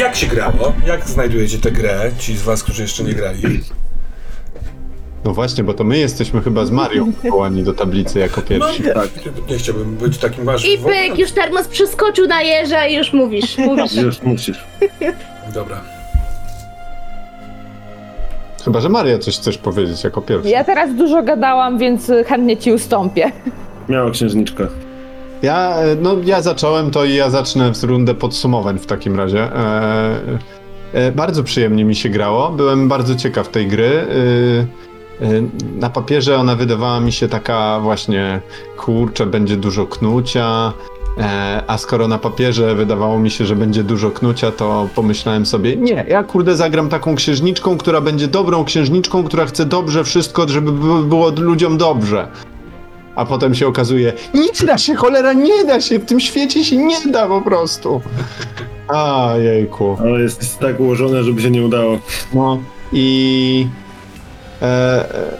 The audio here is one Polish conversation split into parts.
jak się grało? Jak znajdujecie tę grę, ci z was, którzy jeszcze nie grali? No właśnie, bo to my jesteśmy chyba z Mario powołani do tablicy jako No pierwsi. nie, nie chciałbym być takim waszym... I pyk, już termos przeskoczył na jeża i już mówisz, mówisz. Już musisz. Dobra. Chyba, że Maria coś chcesz powiedzieć jako pierwsza. Ja teraz dużo gadałam, więc chętnie ci ustąpię. Miała księżniczka. Ja, e, no, ja zacząłem to i ja zacznę z rundę podsumowań w takim razie. E, e, bardzo przyjemnie mi się grało. Byłem bardzo ciekaw tej gry. E, e, na papierze ona wydawała mi się taka właśnie, kurczę, będzie dużo knucia. E, a skoro na papierze wydawało mi się, że będzie dużo knucia, to pomyślałem sobie, nie, ja kurde zagram taką księżniczką, która będzie dobrą księżniczką, która chce dobrze wszystko, żeby by- było ludziom dobrze. A potem się okazuje, nic da się, cholera, nie da się, w tym świecie się nie da po prostu. A jejku. Ale jest, jest tak ułożone, żeby się nie udało. No i e, e,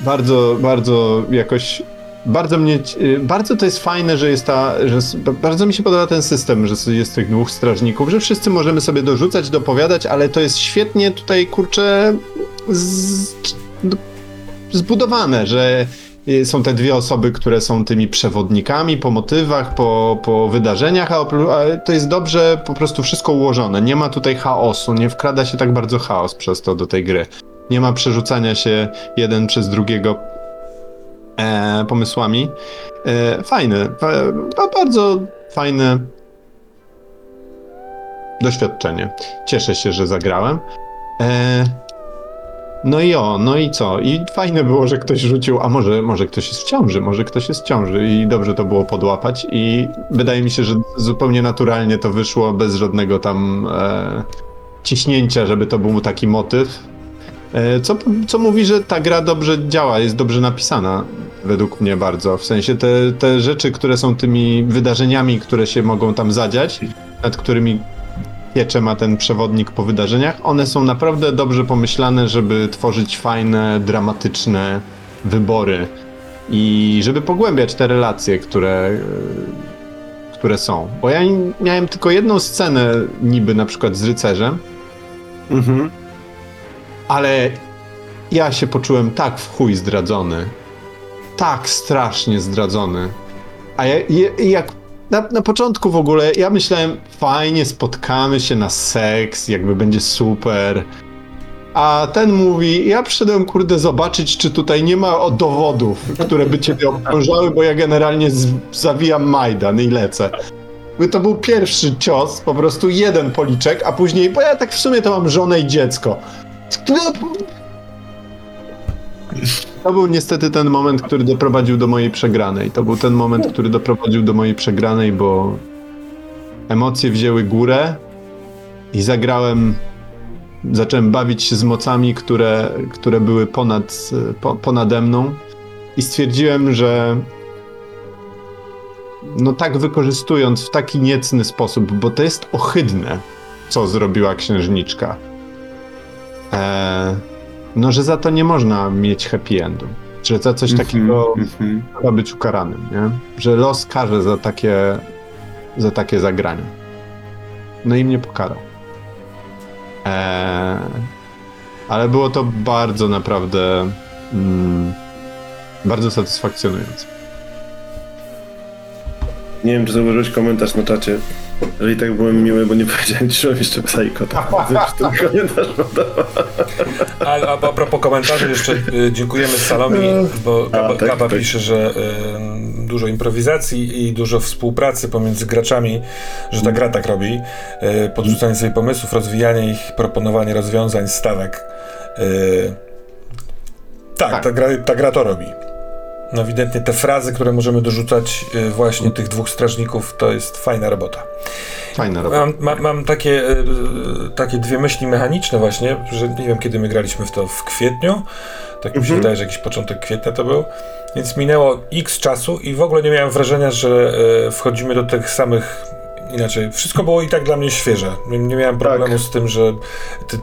bardzo, bardzo jakoś bardzo mnie, e, bardzo to jest fajne, że jest ta, że bardzo mi się podoba ten system, że jest tych dwóch strażników, że wszyscy możemy sobie dorzucać, dopowiadać, ale to jest świetnie tutaj, kurczę, z, zbudowane, że y, są te dwie osoby, które są tymi przewodnikami po motywach, po, po wydarzeniach, a, to jest dobrze po prostu wszystko ułożone. Nie ma tutaj chaosu, nie wkrada się tak bardzo chaos przez to do tej gry. Nie ma przerzucania się jeden przez drugiego e, pomysłami. E, fajne, fa, ba- bardzo fajne doświadczenie. Cieszę się, że zagrałem. E, no i o, no i co? I fajne było, że ktoś rzucił, a może, może ktoś jest w ciąży, może ktoś jest w ciąży i dobrze to było podłapać i wydaje mi się, że zupełnie naturalnie to wyszło, bez żadnego tam e, ciśnięcia, żeby to był taki motyw. E, co, co mówi, że ta gra dobrze działa, jest dobrze napisana, według mnie bardzo. W sensie te, te rzeczy, które są tymi wydarzeniami, które się mogą tam zadziać, nad którymi piecze ma ten przewodnik po wydarzeniach, one są naprawdę dobrze pomyślane, żeby tworzyć fajne, dramatyczne wybory i żeby pogłębiać te relacje, które, e, które są. Bo ja miałem tylko jedną scenę niby na przykład z rycerzem, Mhm. ale ja się poczułem tak w chuj zdradzony. Tak strasznie zdradzony. A ja, ja, jak na, na początku w ogóle ja myślałem, fajnie, spotkamy się na seks, jakby będzie super. A ten mówi, ja przyszedłem kurde zobaczyć, czy tutaj nie ma dowodów, które by ciebie obciążały, bo ja generalnie z, zawijam Majdan i lecę. To był pierwszy cios, po prostu jeden policzek, a później, bo ja tak w sumie to mam żonę i dziecko. To był niestety ten moment, który doprowadził do mojej przegranej. To był ten moment, który doprowadził do mojej przegranej, bo emocje wzięły górę i zagrałem. Zacząłem bawić się z mocami, które, które były ponad, po, ponade mną, i stwierdziłem, że no tak wykorzystując w taki niecny sposób, bo to jest ohydne, co zrobiła księżniczka. Eee, no, że za to nie można mieć happy endu. Że za coś takiego Mhm. trzeba być ukaranym, nie? Że los karze za takie, za takie zagranie. No i mnie pokarał. Eee, ale było to bardzo naprawdę mm, bardzo satysfakcjonujące. Nie wiem, czy zauważyłeś komentarz na czacie. Że i tak byłem miły, bo nie powiedziałem ci, że mam jeszcze psa i kota. Ten komentarz podoba. A, a, a propos komentarzy, jeszcze y, dziękujemy Salomi, bo A, Kaba, tak, Kaba tak. pisze, że y, dużo improwizacji i dużo współpracy pomiędzy graczami, że ta gra tak robi. Y, podrzucanie sobie pomysłów, rozwijanie ich, proponowanie rozwiązań, stawek. Y, tak, Tak. Ta, gra, ta gra to robi. No ewidentnie te frazy, które możemy dorzucać y, właśnie tych dwóch strażników, to jest fajna robota. Fajna robota. Mam, ma, mam takie, e, takie dwie myśli mechaniczne właśnie, że nie wiem kiedy my graliśmy w to w kwietniu, tak mi się wydaje, że jakiś początek kwietnia to był, więc minęło x czasu i w ogóle nie miałem wrażenia, że wchodzimy do tych samych inaczej. Wszystko było i tak dla mnie świeże. Nie, nie miałem problemu z tym, że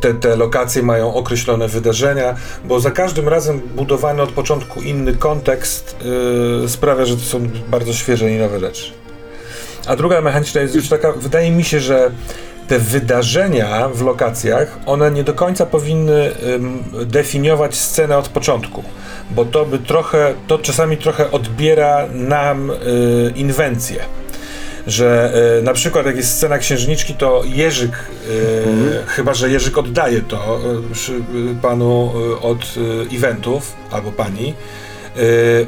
te, te, lokacje mają określone wydarzenia, bo za każdym razem budowany od początku inny kontekst e, sprawia, że to są bardzo świeże i nowe rzeczy. A druga mechaniczna jest już taka, wydaje mi się, że te wydarzenia w lokacjach, one nie do końca powinny ym, definiować scenę od początku, bo to by trochę, to czasami trochę odbiera nam y, inwencję. Że y, na przykład jak jest scena księżniczki, to Jerzyk, y, chyba że Jerzyk oddaje to przy, y, panu od eventów albo pani,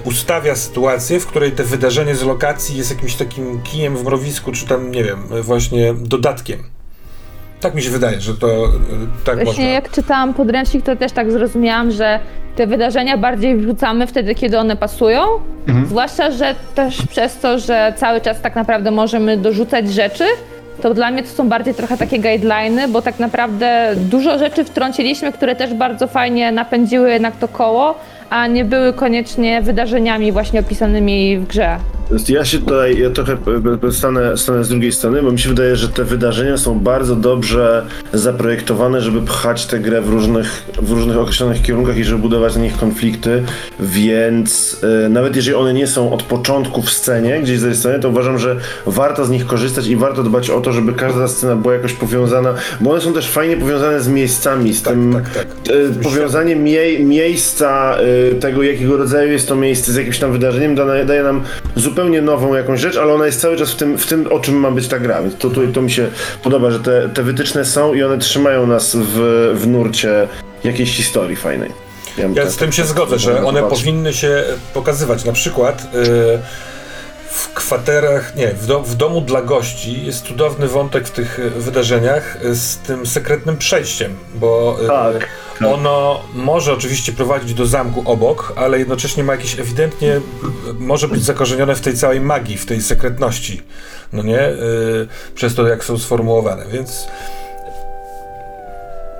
ustawia sytuację, w której te wydarzenie z lokacji jest jakimś takim kijem w mrowisku, czy tam, nie wiem, właśnie dodatkiem. Tak mi się wydaje, że to y, tak Właśnie można. jak czytałam podręcznik, to też tak zrozumiałam, że te wydarzenia bardziej wrzucamy wtedy, kiedy one pasują. Zwłaszcza, że też przez to, że cały czas tak naprawdę możemy dorzucać rzeczy, to dla mnie to są bardziej trochę takie guideliny, bo tak naprawdę dużo rzeczy wtrąciliśmy, które też bardzo fajnie napędziły jednak to koło, a nie były koniecznie wydarzeniami właśnie opisanymi w grze. Ja się tutaj, ja trochę stanę, stanę z drugiej strony, bo mi się wydaje, że te wydarzenia są bardzo dobrze zaprojektowane, żeby pchać tę grę w różnych, w różnych określonych kierunkach i żeby budować na nich konflikty, więc e, nawet jeżeli one nie są od początku w scenie, gdzieś zaistnione, to uważam, że warto z nich korzystać i warto dbać o to, żeby każda scena była jakoś powiązana, bo one są też fajnie powiązane z miejscami, z tym tak, tak. e, powiązanie mie miejsca, e, tego jakiego rodzaju jest to miejsce z jakimś tam wydarzeniem daje, daje nam zupełnie nową jakąś rzecz, ale ona jest cały czas w tym, w tym o czym ma być ta gra, więc to, to, to mi się podoba, że te, te wytyczne są i one trzymają nas w, w nurcie jakiejś historii fajnej. bym Ja tak- z tym się tak zgodzę, że one powinny się pokazywać. Na przykład y, w kwaterach, nie, w, do, w domu dla gości jest cudowny wątek w tych y, wydarzeniach y, z tym sekretnym przejściem, bo y, Tak, tak. ono może oczywiście prowadzić do zamku obok, ale jednocześnie ma jakieś ewidentnie, może być zakorzenione w tej całej magii, w tej sekretności, no nie, y, przez to jak są sformułowane, więc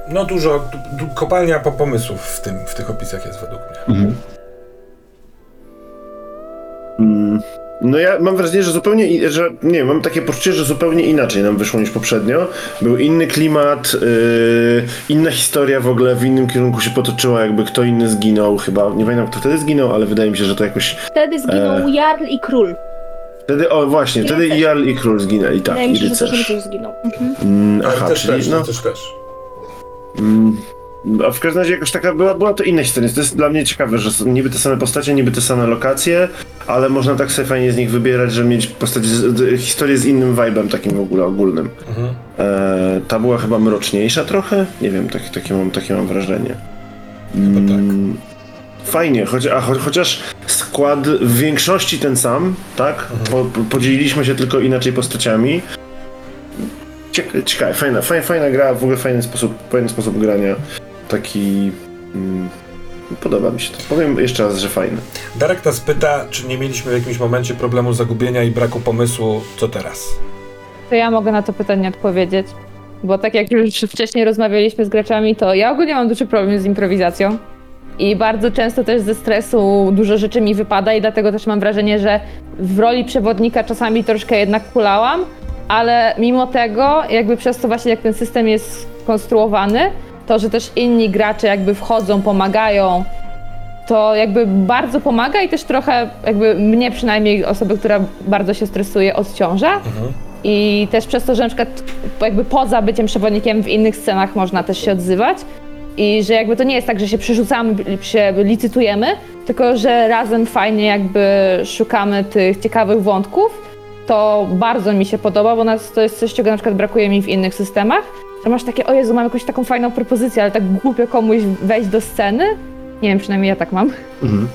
no dużo, du, kopalnia po pomysłów w, tym, w tych opisach jest według mnie. Mhm. No ja mam wrażenie, że zupełnie, że nie wiem, mam takie poczucie, że zupełnie inaczej nam wyszło niż poprzednio. Był inny klimat, yy, inna historia w ogóle w innym kierunku się potoczyła, jakby kto inny zginął chyba. Nie pamiętam kto wtedy zginął, ale wydaje mi się, że to jakoś... Wtedy zginął E. Jarl i król. Wtedy, o właśnie, I wtedy i rycerz. Jarl i Król zginęli, tak, Wydaje i się, że też rycerz. rycerz zginął. Mhm. Mm, aha, też, czyli też, no... też, też. Mm, a w każdym razie jakoś taka była, była to inna historia. To jest dla mnie ciekawe, że są niby te same postacie, niby te same lokacje, ale można tak sobie fajnie z nich wybierać, że mieć postać, historię z innym vibe'em takim w ogóle ogólnym. Mhm. E, ta była chyba mroczniejsza trochę? Nie wiem, tak, takie, mam, takie mam wrażenie. Chyba tak. Mm, Fajnie, choć, a cho, chociaż skład w większości ten sam, tak? Po, po, podzieliliśmy się tylko inaczej postaciami. Cieka- Ciekawe, fajna, fajna, fajna gra, w ogóle fajny sposób, fajny sposób grania. Taki. Mm, podoba mi się to. Powiem jeszcze raz, że fajny. Darek nas pyta, czy nie mieliśmy w jakimś momencie problemu zagubienia i braku pomysłu, co teraz? To ja mogę na to pytanie odpowiedzieć. Bo tak jak już wcześniej rozmawialiśmy z graczami, to ja ogólnie mam duży problem z improwizacją. I bardzo często też ze stresu dużo rzeczy mi wypada i dlatego też mam wrażenie, że w roli przewodnika czasami troszkę jednak kulałam, ale mimo tego, jakby przez to właśnie jak ten system jest skonstruowany, to że też inni gracze jakby wchodzą, pomagają, to jakby bardzo pomaga i też trochę jakby mnie przynajmniej, osoby, która bardzo się stresuje, odciąża. Mhm. I też przez to, że na przykład jakby poza byciem przewodnikiem w innych scenach można też się odzywać. I że jakby to nie jest tak, że się przerzucamy, się licytujemy, tylko że razem fajnie jakby szukamy tych ciekawych wątków. To bardzo mi się podoba, bo nas, to jest coś, czego na przykład brakuje mi w innych systemach. Że masz takie, o Jezu, mam jakąś taką fajną propozycję, ale tak głupio komuś wejść do sceny. Nie wiem, przynajmniej ja tak mam. Mhm.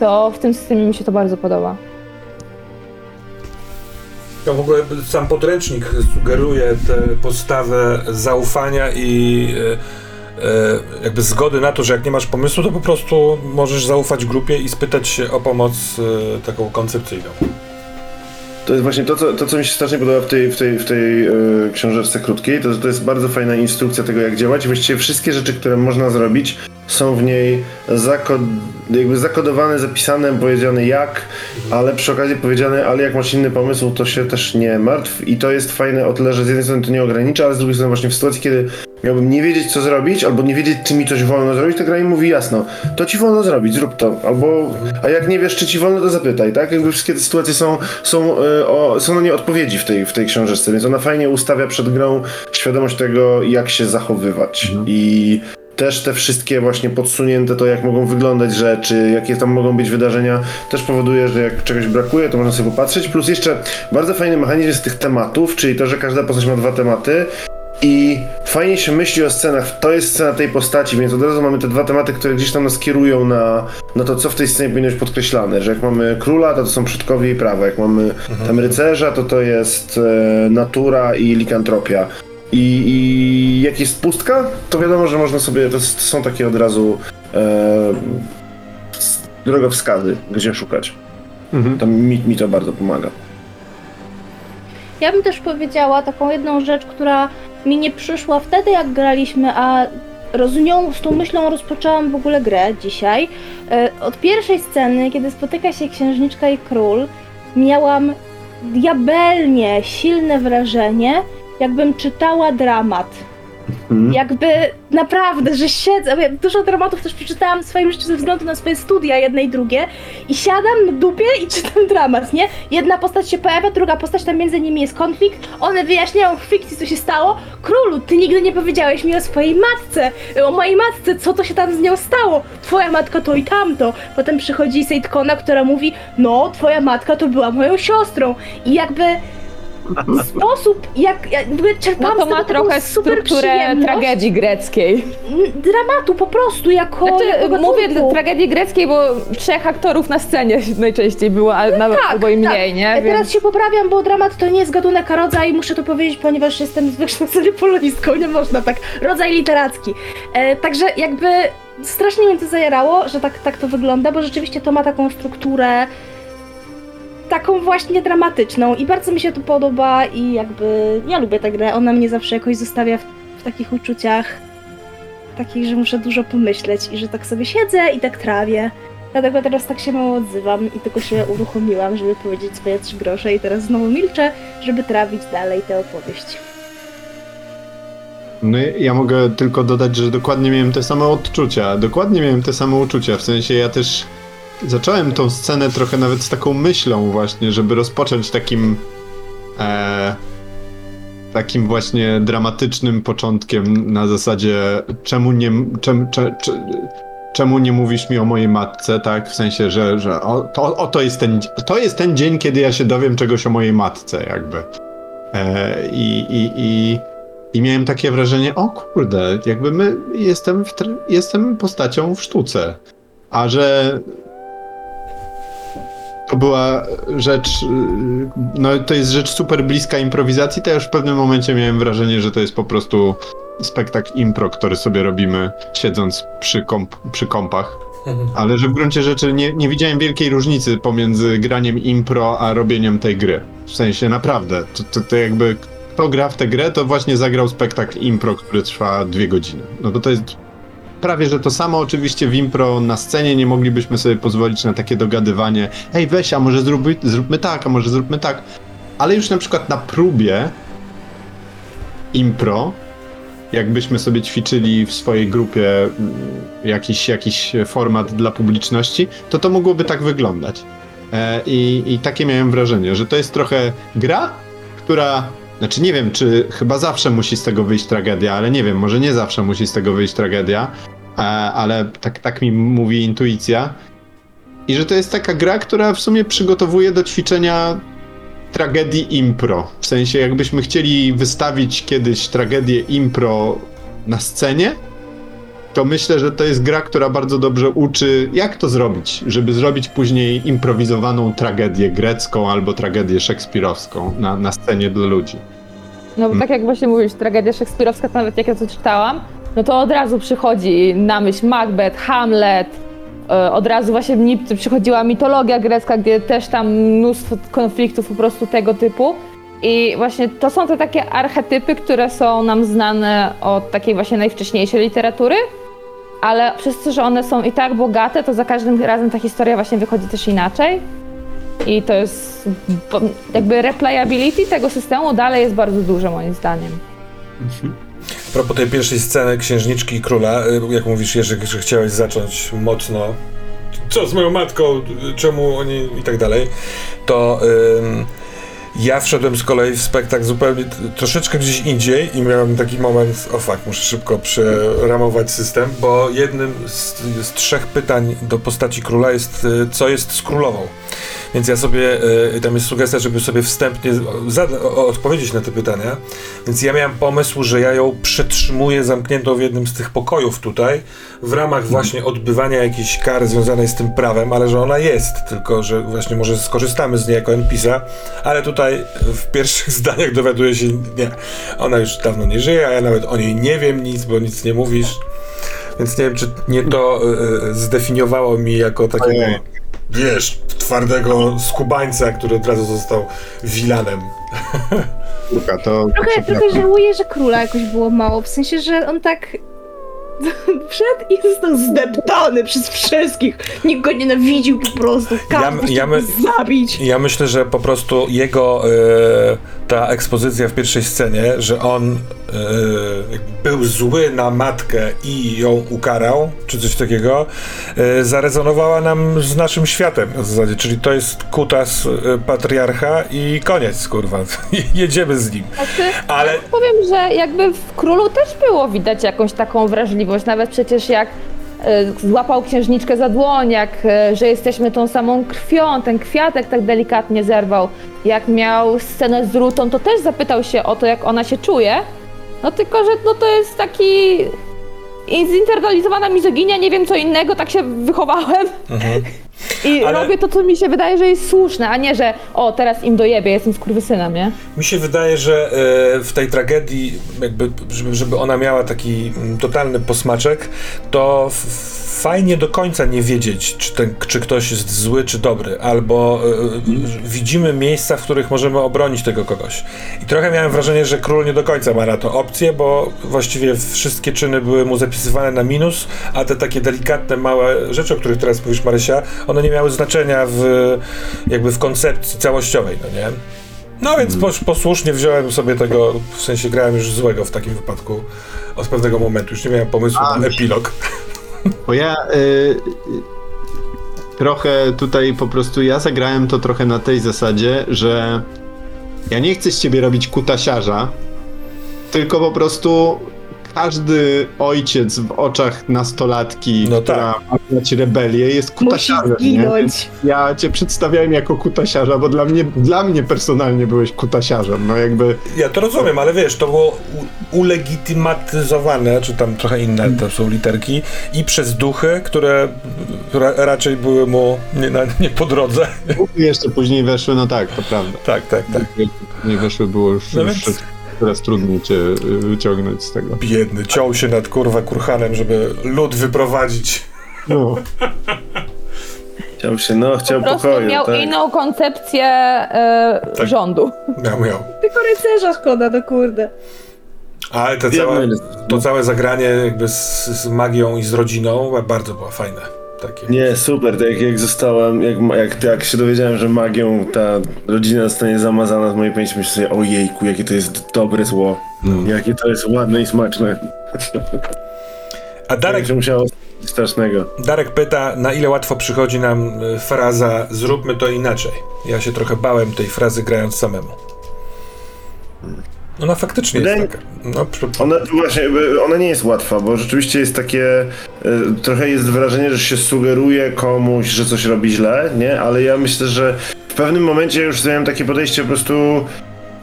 To w tym systemie mi się to bardzo podoba. To w ogóle sam podręcznik sugeruje tę postawę zaufania i e, e, jakby zgody na to, że jak nie masz pomysłu, to po prostu możesz zaufać grupie i spytać się o pomoc e, taką koncepcyjną. To jest właśnie to, co, to, co mi się strasznie podoba w tej, w tej, w tej e, książeczce krótkiej, to, to jest bardzo fajna instrukcja tego, jak działać. Właściwie wszystkie rzeczy, które można zrobić, są w niej zakod, jakby zakodowane, zapisane, powiedziane jak, ale przy okazji powiedziane, ale jak masz inny pomysł, to się też nie martw. I to jest fajne o tyle, że z jednej strony to nie ogranicza, ale z drugiej strony właśnie w sytuacji, kiedy miałbym nie wiedzieć co zrobić, albo nie wiedzieć czy mi coś wolno zrobić, to gra mi mówi jasno, to ci wolno zrobić, zrób to, albo a jak nie wiesz czy ci wolno, to zapytaj, tak? Jakby wszystkie te sytuacje są, są, e, o, są na nie odpowiedzi w tej, w tej książeczce, więc ona fajnie ustawia przed grą świadomość tego, jak się zachowywać. I też te wszystkie właśnie podsunięte to, jak mogą wyglądać rzeczy, jakie tam mogą być wydarzenia, też powoduje, że jak czegoś brakuje, to można sobie popatrzeć. Plus jeszcze bardzo fajny mechanizm jest tych tematów, czyli to, że każda postać ma dwa tematy. I fajnie się myśli o scenach, to jest scena tej postaci, więc od razu mamy te dwa tematy, które gdzieś tam nas kierują na, na to, co w tej scenie powinno być podkreślane, że jak mamy króla, to to są przodkowie i prawo, jak mamy tam rycerza, to to jest e, natura i likantropia. I, I jak jest pustka, to wiadomo, że można sobie, to, są takie od razu e, drogowskazy, gdzie szukać. Mhm. To mi, mi to bardzo pomaga. Ja bym też powiedziała taką jedną rzecz, która mi nie przyszła wtedy, jak graliśmy, a z nią, z tą myślą rozpoczęłam w ogóle grę dzisiaj. E, Od pierwszej sceny, kiedy spotyka się księżniczka i król, miałam diabelnie silne wrażenie, jakbym czytała dramat. Mhm. Jakby naprawdę, że siedzę. ja Dużo dramatów też przeczytałam w swoim życiu ze względu na swoje studia, jedne i drugie. I siadam na dupie i czytam dramat, nie? Jedna postać się pojawia, druga postać, tam między nimi jest konflikt. One wyjaśniają w fikcji, co się stało. Królu, ty nigdy nie powiedziałeś mi o swojej matce, o mojej matce, co to się tam z nią stało. Twoja matka to i tamto. Potem przychodzi Sejtkona, która mówi, no, twoja matka to była moją siostrą. I jakby sposób, jak, jak w ogóle No czerpałam to ma trochę super strukturę tragedii greckiej. Dramatu po prostu, jako, Znaczy, jako mówię tragedii greckiej, bo trzech aktorów na scenie najczęściej było, a nawet tak, albo i tak. mniej, nie? Teraz Więc się poprawiam, bo dramat to nie jest gatunek, a rodzaj, muszę to powiedzieć, ponieważ jestem z wykształcenia polonistką, nie można tak, rodzaj literacki. E, także jakby strasznie mnie to zajarało, że tak, tak to wygląda, bo rzeczywiście to ma taką strukturę taką właśnie dramatyczną i bardzo mi się to podoba i jakby ja lubię tę grę, ona mnie zawsze jakoś zostawia w, w takich uczuciach takich, że muszę dużo pomyśleć i że tak sobie siedzę i tak trawię. Dlatego teraz tak się mało odzywam i tylko się uruchomiłam, żeby powiedzieć swoje trzy grosze i teraz znowu milczę, żeby trawić dalej tę opowieść. No ja mogę tylko dodać, że dokładnie miałem te same odczucia. Dokładnie miałem te same uczucia. W sensie ja też zacząłem tą scenę trochę nawet z taką myślą właśnie, żeby rozpocząć takim e, takim właśnie dramatycznym początkiem na zasadzie czemu nie czem, cze, cze, czemu nie mówisz mi o mojej matce, tak? W sensie, że, że o, to, o to jest ten to jest ten dzień, kiedy ja się dowiem czegoś o mojej matce jakby. E, i, i, i i miałem takie wrażenie, o kurde, jakby my jestem, w jestem postacią w sztuce. A że to była rzecz, yy, no to jest rzecz super bliska improwizacji, to ja już w pewnym momencie miałem wrażenie, że to jest po prostu spektakl impro, który sobie robimy siedząc przy, komp- przy kompach. Ale że w gruncie rzeczy nie, nie widziałem wielkiej różnicy pomiędzy graniem impro a robieniem tej gry. W sensie naprawdę, to, to, to jakby kto gra w tę grę, to właśnie zagrał spektakl impro, który trwa dwie godziny. No bo to jest prawie, że to samo oczywiście w impro na scenie nie moglibyśmy sobie pozwolić na takie dogadywanie hej weź, a może zróbmy, zróbmy tak, a może zróbmy tak. Ale już na przykład na próbie impro, jakbyśmy sobie ćwiczyli w swojej grupie mm, jakiś, jakiś format dla publiczności, to to mogłoby tak wyglądać. E, i, I takie miałem wrażenie, że to jest trochę gra, która znaczy nie wiem, czy chyba zawsze musi z tego wyjść tragedia, ale nie wiem, może nie zawsze musi z tego wyjść tragedia, e, ale tak, tak mi mówi intuicja. I że to jest taka gra, która w sumie przygotowuje do ćwiczenia tragedii impro. W sensie, jakbyśmy chcieli wystawić kiedyś tragedię impro na scenie, to myślę, że to jest gra, która bardzo dobrze uczy, jak to zrobić, żeby zrobić później improwizowaną tragedię grecką albo tragedię szekspirowską na, na scenie dla ludzi. No bo tak jak właśnie mówisz, tragedia szekspirowska, to nawet jak ja to czytałam, no to od razu przychodzi na myśl Macbeth, Hamlet, e, od razu właśnie mi przychodziła mitologia grecka, gdzie też tam mnóstwo konfliktów po prostu tego typu. I właśnie to są te takie archetypy, które są nam znane od takiej właśnie najwcześniejszej literatury. Ale przez to, że one są i tak bogate, to za każdym razem ta historia właśnie wychodzi też inaczej. I to jest jakby replayability tego systemu dalej jest bardzo duże moim zdaniem. A propos tej pierwszej sceny Księżniczki i Króla, y, jak mówisz Jerzy, że chciałeś zacząć mocno co z moją matką, y, czemu oni i tak dalej, to ym, ja wszedłem z kolei w spektakl zupełnie troszeczkę gdzieś indziej i miałem taki moment, o fuck, muszę szybko przeramować system, bo jednym z, z trzech pytań do postaci króla jest, y, co jest z królową. Więc ja sobie, y, tam jest sugestia, żeby sobie wstępnie zada- o- odpowiedzieć na te pytania. Więc ja miałem pomysł, że ja ją przetrzymuję zamkniętą w jednym z tych pokojów tutaj, w ramach właśnie odbywania jakiejś kary związanej z tym prawem, ale że ona jest, tylko że właśnie może skorzystamy z niej jako NPC-a, ale tutaj w pierwszych zdaniach dowiaduję się, nie, ona już dawno nie żyje, a ja nawet o niej nie wiem nic, bo nic nie mówisz. Więc nie wiem, czy nie to y, zdefiniowało mi jako takiego, Ojej. wiesz, twardego skubańca, który od razu został wilanem. Kurka, to Trochę, trochę żałuję, że króla jakoś było mało, w sensie, że on tak wszedł i został zdeptany przez wszystkich. Nikt go nienawidził po prostu, każdy Ja- ja my- zabić. Ja myślę, że po prostu jego e, ta ekspozycja w pierwszej scenie, że on jakby był zły na matkę i ją ukarał, czy coś takiego, e, zarezonowała nam z naszym światem w zasadzie, czyli to jest kutas e, patriarcha i koniec, kurwa. Jedziemy z nim. Znaczy, Ale powiem, że jakby w królu też było widać jakąś taką wrażliwość, nawet przecież jak złapał księżniczkę za dłoń, jak, e, że jesteśmy tą samą krwią, ten kwiatek tak delikatnie zerwał. Jak miał scenę z Rutą, to też zapytał się o to, jak ona się czuje. No tylko, że no to jest taki zinternalizowana mizoginia, nie wiem co innego, tak się wychowałem. I Ale- robię to, co mi się wydaje, że jest słuszne, a nie, że o, teraz im dojebie, jestem skurwysynem, nie? Mi się wydaje, że e, w tej tragedii, jakby, żeby, żeby ona miała taki mm, totalny posmaczek, to f- fajnie do końca nie wiedzieć, czy, ten, czy ktoś jest zły, czy dobry, albo e, widzimy miejsca, w których możemy obronić tego kogoś. I trochę miałem wrażenie, że król nie do końca ma na to opcję, bo właściwie wszystkie czyny były mu zapisywane na minus, a te takie delikatne, małe rzeczy, o których teraz mówisz, Marysia, one nie miały znaczenia w, jakby w koncepcji całościowej, no nie? No więc pos, posłusznie wziąłem sobie tego, w sensie grałem już złego w takim wypadku od pewnego momentu. Już nie miałem pomysłu A, na epilog. Bo ja y, trochę tutaj po prostu ja zagrałem to trochę na tej zasadzie, że ja nie chcę z ciebie robić kutasiarza, tylko po prostu każdy ojciec w oczach nastolatki, No która tak. ma wnać rebelię, jest kutasiarzem. Ja cię przedstawiałem jako kutasiarza, bo dla mnie, dla mnie personalnie byłeś kutasiarzem. No jakby Ja to rozumiem, ale wiesz, to było ulegitymatyzowane, czy tam trochę inne to są literki, i przez duchy, które ra, raczej były mu nie, na, nie po drodze. jeszcze później weszły, no tak, to prawda. tak, tak, tak. Później weszły, było już, No już więc- coraz trudniej cię y, wyciągnąć z tego. Biedny, ciął się nad kurwa kurhanem, żeby lud wyprowadzić. No. Chciał się, no, chciał Po pokoju, miał tak. inną koncepcję e, Tak. rządu. Miał, miał. Tylko rycerza szkoda, no kurde. Ale to całe, to całe zagranie jakby z, z magią i z rodziną bardzo było fajne. Takie. Nie, super, tak jak, jak zostałem, jak, jak, jak się dowiedziałem, że magią ta rodzina zostanie zamazana z mojej pamięci, myślę sobie, ojejku, jakie to jest dobre zło. No. Jakie to jest ładne i smaczne. A Darek, Także musiało być strasznego. Darek pyta, na ile łatwo przychodzi nam y, fraza zróbmy to inaczej. Ja się trochę bałem tej frazy grając samemu. Ona faktycznie Wydaje- jest taka. No, przy- Ona właśnie, ona nie jest łatwa, bo rzeczywiście jest takie, e, trochę jest wrażenie, że się sugeruje komuś, że coś robi źle, nie? Ale ja myślę, że w pewnym momencie już miałem takie podejście po prostu,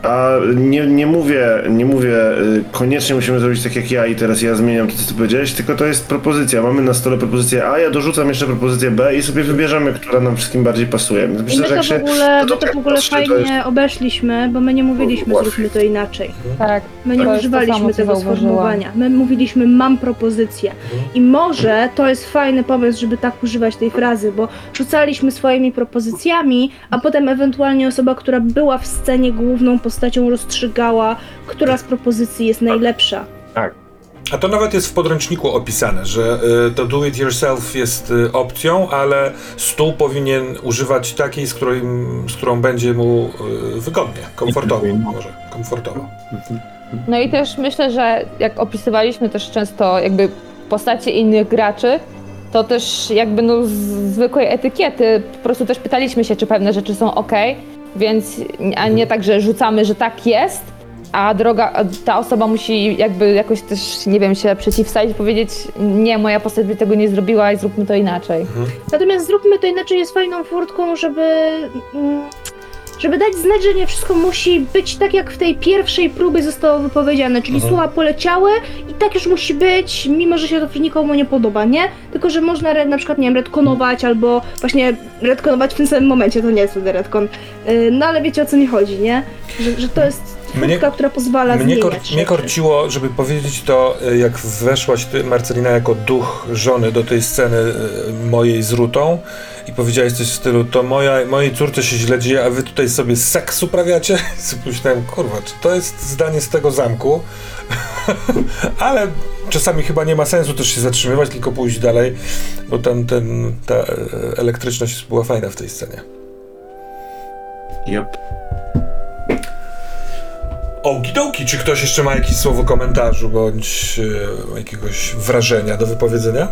a nie, nie mówię, nie mówię, y, koniecznie musimy zrobić tak jak ja i teraz ja zmieniam to, co ty powiedziałeś, tylko to jest propozycja. Mamy na stole propozycję A, ja dorzucam jeszcze propozycję B i sobie wybierzemy, która nam wszystkim bardziej pasuje. My Myślę, że to w się... ogóle, to my to w ogóle fajnie jest- obeszliśmy, bo my nie mówiliśmy zróbmy to inaczej. Tak. My nie używaliśmy samo, tego sformułowania. My mówiliśmy mam propozycję. I może to jest fajny pomysł, żeby tak używać tej frazy, bo rzucaliśmy swoimi propozycjami, a potem ewentualnie osoba, która była w scenie główną postacią rozstrzygała, która z propozycji jest najlepsza. A to nawet jest w podręczniku opisane, że y, to do it yourself jest y, opcją, ale stół powinien używać takiej, z, którym, z którą będzie mu y, wygodnie, komfortowo może, komfortowo. No i też myślę, że jak opisywaliśmy też często jakby postacie innych graczy, to też jakby no z zwykłej etykiety po prostu też pytaliśmy się, czy pewne rzeczy są ok, więc a nie tak, że rzucamy, że tak jest, a droga, a ta osoba musi jakby jakoś też, nie wiem, się przeciwstawić, powiedzieć nie, moja postać by tego nie zrobiła i zróbmy to inaczej. Natomiast zróbmy to inaczej jest fajną furtką, żeby. mm, Żeby dać znać, że nie wszystko musi być tak, jak w tej pierwszej próbie zostało wypowiedziane, czyli Mhm. słowa poleciały i tak już musi być, mimo że się to nikomu nie podoba, nie? Tylko, że można re- na przykład, nie wiem, retkonować albo właśnie retkonować w tym samym momencie, to nie jest wtedy retcon. Yy, No ale wiecie o co mi chodzi, nie? Że, że to jest furtka, która pozwala Mnie, zmieniać kor, rzeczy. mnie korciło, żeby powiedzieć to, y, jak weszłaś ty, Marcelina, jako duch żony do tej sceny y, mojej z Rutą i powiedziałeś coś w stylu, to moja, mojej córce się źle dzieje, a wy tutaj sobie seks uprawiacie? Pomyślałem, kurwa, czy to jest zdanie z tego zamku? Ale czasami chyba nie ma sensu też się zatrzymywać, tylko pójść dalej, bo ten, ten, ta e, elektryczność była fajna w tej scenie. Yep. Okidoki, czy ktoś jeszcze ma jakieś słowo komentarzu bądź e, jakiegoś wrażenia do wypowiedzenia?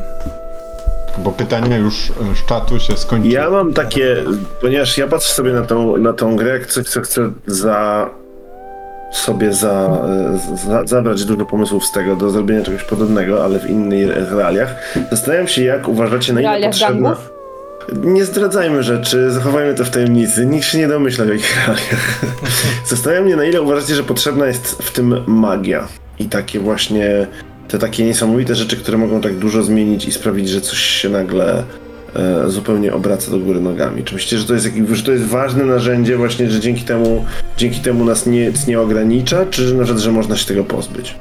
Bo pytania już e, z czatu się skończyły. Ja mam takie, ponieważ ja patrzę sobie na tą, na tą grę, jak coś, co chcę za sobie za, za, zabrać dużo pomysłów z tego do zrobienia czegoś podobnego, ale w innych realiach. Zastanawiam się, jak uważacie, na ile Realiach potrzebna... gangów? Nie zdradzajmy rzeczy, zachowajmy to w tajemnicy. Nikt się nie domyśla w jakich realiach. Zastanawiam się, na ile uważacie, że potrzebna jest w tym magia. I takie właśnie, te takie niesamowite rzeczy, które mogą tak dużo zmienić i sprawić, że coś się nagle e, zupełnie obraca do góry nogami. Czy myślicie, że to jest, jakiś, że to jest ważne narzędzie właśnie, że dzięki temu, dzięki temu nas nic nie ogranicza, czy że na przykład, że można się tego pozbyć?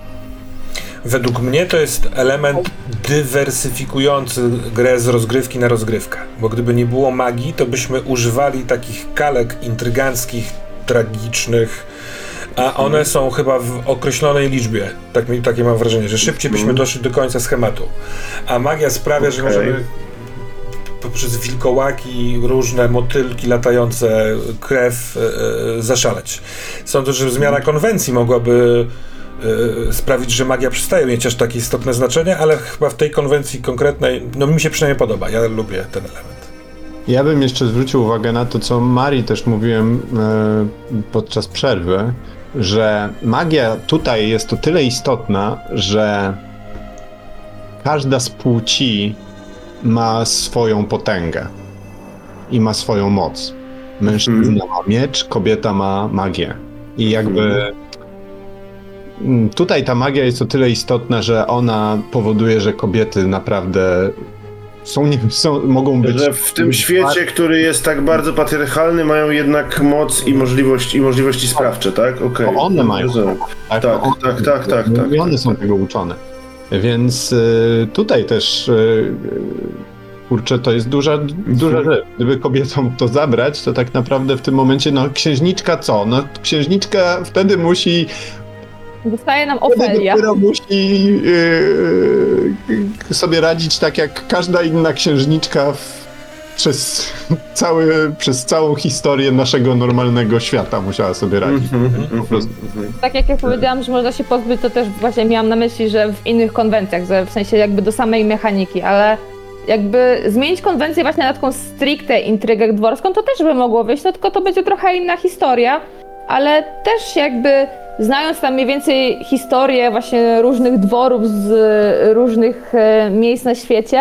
Według mnie to jest element dywersyfikujący grę z rozgrywki na rozgrywkę. Bo gdyby nie było magii, to byśmy używali takich kalek intryganckich, tragicznych, a one są chyba w określonej liczbie. Tak takie mam wrażenie, że szybciej byśmy doszli do końca schematu. A magia sprawia, że Okej. możemy poprzez wilkołaki, różne motylki latające, krew e, zaszaleć. Sądzę, że zmiana konwencji mogłaby sprawić, że magia przestaje mieć aż takie istotne znaczenie, ale chyba w tej konwencji konkretnej, no mi się przynajmniej podoba, ja lubię ten element. Ja bym jeszcze zwrócił uwagę na to, co Marii też mówiłem e, podczas przerwy, że magia tutaj jest o tyle istotna, że każda z płci ma swoją potęgę i ma swoją moc. Mężczyzna ma miecz, kobieta ma magię. I jakby mm, tutaj ta magia jest o tyle istotna, że ona powoduje, że kobiety naprawdę są, nie, są mogą być Że w tym świecie, który jest tak bardzo patriarchalny, mają jednak moc i możliwość, i możliwości sprawcze, tak? Okej. To one mają. Tak, Tak, one- tak, tak, tak, tak. I one są tego uczone. Więc y, tutaj też y, y, kurczę, to jest duża, duża rzecz. Gdyby kobietom to zabrać, to tak naprawdę w tym momencie, no księżniczka co? No księżniczka wtedy musi, Zostaje nam Ofelia. dopiero musi y, sobie radzić tak jak każda inna księżniczka w, przez, cały, przez całą historię naszego normalnego świata musiała sobie radzić. Mhm, Po prostu. mhm. Tak jak ja powiedziałam, że można się pozbyć, to też właśnie miałam na myśli, że w innych konwencjach, że w sensie jakby do samej mechaniki, ale jakby zmienić konwencję właśnie na taką stricte intrygę dworską, to też by mogło wyjść, no tylko to będzie trochę inna historia, ale też jakby znając tam mniej więcej historię właśnie różnych dworów z różnych e, miejsc na świecie,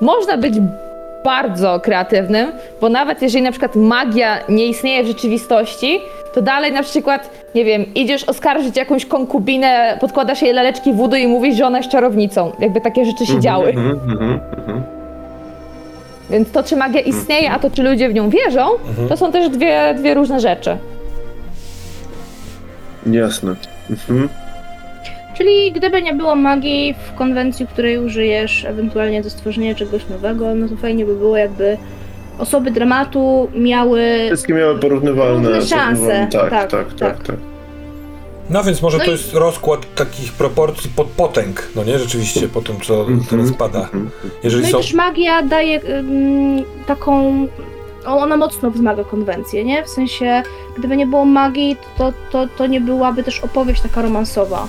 można być bardzo kreatywnym, bo nawet jeżeli na przykład magia nie istnieje w rzeczywistości, to dalej na przykład, nie wiem, idziesz oskarżyć jakąś konkubinę, podkładasz jej laleczki wódu i mówisz, że ona jest czarownicą. Jakby takie rzeczy się działy. Mhm, mhm, mhm. Więc to, czy magia istnieje, a to, czy ludzie w nią wierzą, to są też dwie, dwie różne rzeczy. Jasne. Mhm. Czyli gdyby nie było magii w konwencji, której użyjesz ewentualnie do stworzenia czegoś nowego, no to fajnie by było, jakby osoby dramatu miały. Wszystkie miały porównywalne szanse. porównywalne- Tak, Tak, tak, tak, tak. tak. No więc może No to i- jest rozkład takich proporcji pod potęg, no nie? Rzeczywiście, po tym, co Mhm. teraz pada. Jeżeli No i są... też magia daje ym, taką. Ona mocno wzmaga konwencję, nie? W sensie, gdyby nie było magii, to, to, to nie byłaby też opowieść taka romansowa,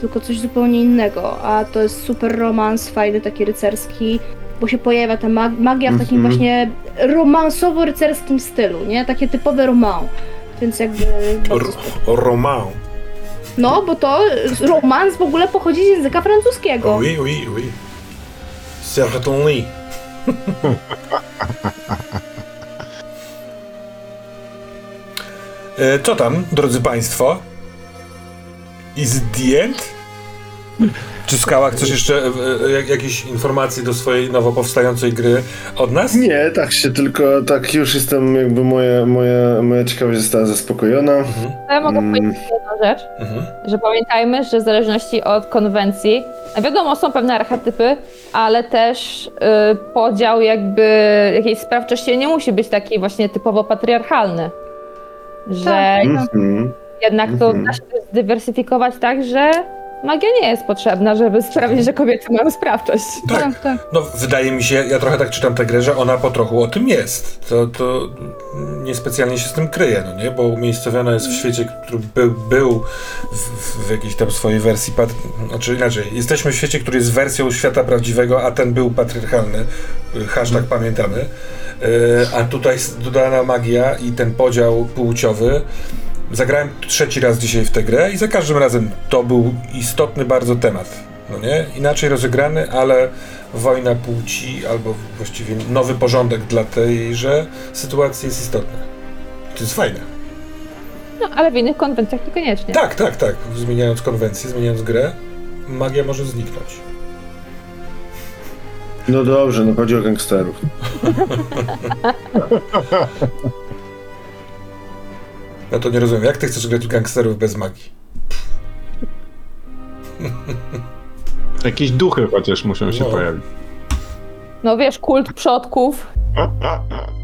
tylko coś zupełnie innego. A to jest super romans, fajny, taki rycerski, bo się pojawia ta mag- magia w takim Mhm. właśnie romansowo-rycerskim stylu, nie? Takie typowe roman. Więc jakby. bardzo R- spoko. Roman. No, bo to romans w ogóle pochodzi z języka francuskiego. Oui, oui, oui. Certainly. Co tam, drodzy Państwo? Is the end? Czy Skała chcesz jeszcze e, e, jak- jakieś informacje do swojej nowo powstającej gry od nas? Nie, tak się tylko, tak już jestem, jakby moja, moja, moja ciekawość została zaspokojona. Ja mogę Mm. powiedzieć jedną rzecz, Mhm. że pamiętajmy, że w zależności od konwencji, wiadomo, są pewne archetypy, ale też y, podział jakby jakiejś sprawczości nie musi być taki właśnie typowo patriarchalny. Że Tak. Mhm. jednak to Mhm. da się też zdywersyfikować tak, że magia nie jest potrzebna, żeby sprawić, że kobiety mają sprawczość. Tak. tak. No, wydaje mi się, ja trochę tak czytam tę grę, że ona po trochu o tym jest. To, to niespecjalnie się z tym kryje, no nie? Bo umiejscowiona jest w świecie, który był, był w, w jakiejś tam swojej wersji, pat... znaczy inaczej, jesteśmy w świecie, który jest wersją świata prawdziwego, a ten był patriarchalny. Y, Hashtag pamiętamy. Y, A tutaj dodana magia i ten podział płciowy. Zagrałem trzeci raz dzisiaj w tę grę i za każdym razem to był istotny bardzo temat. No nie? Inaczej rozegrany, ale wojna płci albo właściwie nowy porządek dla tejże sytuacji jest istotny. To jest fajne. No, ale w innych konwencjach niekoniecznie. Tak, tak, tak. Zmieniając konwencję, zmieniając grę, magia może zniknąć. No dobrze, no chodzi o gangsterów. No to nie rozumiem. Jak ty chcesz grać w gangsterów bez magii? Jakieś duchy chociaż muszą się No. pojawić. No wiesz, kult przodków,